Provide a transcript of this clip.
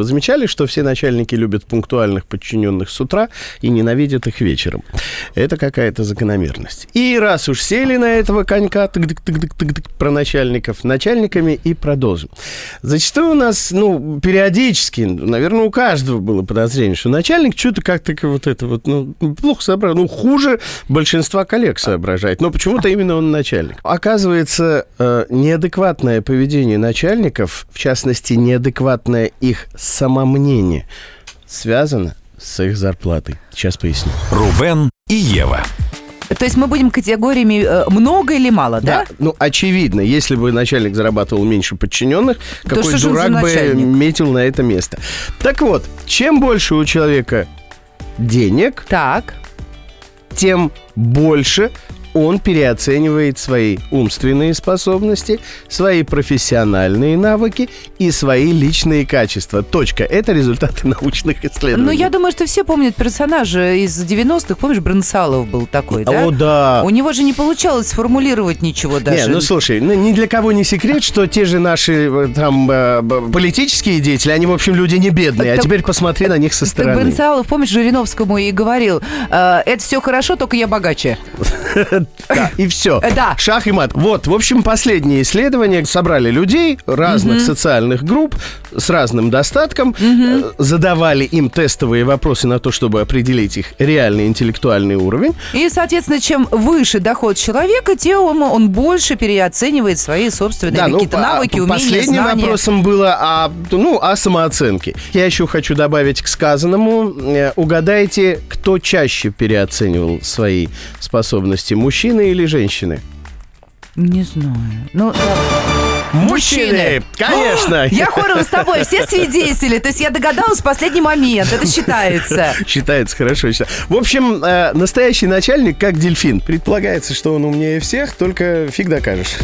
Вы замечали, что все начальники любят пунктуальных подчиненных с утра и ненавидят их вечером? Это какая-то закономерность. И раз уж сели на этого конька про начальников, начальниками и продолжим. Зачастую у нас, ну, периодически, наверное, у каждого было подозрение, что начальник что-то как-то вот это вот, ну, плохо соображает, ну, хуже большинства коллег соображает, но почему-то именно он начальник. Оказывается, э, неадекватное поведение начальников, в частности, неадекватное их самомнение, связано с их зарплатой. Сейчас поясню. Рубен и Ева. То есть мы будем категориями э, много или мало, да? Да, ну, очевидно, если бы начальник зарабатывал меньше подчиненных, То какой дурак бы метил на это место. Так вот, чем больше у человека денег, Так. тем больше он переоценивает свои умственные способности, свои профессиональные навыки и свои личные качества. Точка. Это результаты научных исследований. Ну, я думаю, что все помнят персонажа из 90-х. Помнишь, Бронсалов был такой, да? О, да. У него же не получалось сформулировать ничего даже. Не, ну слушай, ну, ни для кого не секрет, что те же наши э, там э, политические деятели, они, в общем, люди не бедные. А Так- теперь посмотри на них со Так стороны. Бронсалов, помнишь, Жириновскому и говорил, «Э, это все хорошо, только я богаче. Да, и все. Э, да. Шах и мат. Вот, в общем, последние исследования собрали людей разных социальных групп с разным достатком, э, задавали им тестовые вопросы на то, чтобы определить их реальный интеллектуальный уровень. И, соответственно, чем выше доход человека, тем он, больше переоценивает свои собственные какие-то по- навыки, по- умения, Последним знания. вопросом было о, ну, о самооценке. Я еще хочу добавить к сказанному. Э, Угадайте, кто чаще переоценивал свои способности, мужчины или женщины? Не знаю. Ну, да. Мужчины! Конечно! Я хором с тобой, все свидетели. То есть я догадалась в последний момент. Это считается. Считается хорошо. считается. В общем, э, настоящий начальник как дельфин. Предполагается, что он умнее всех, только фиг докажешь.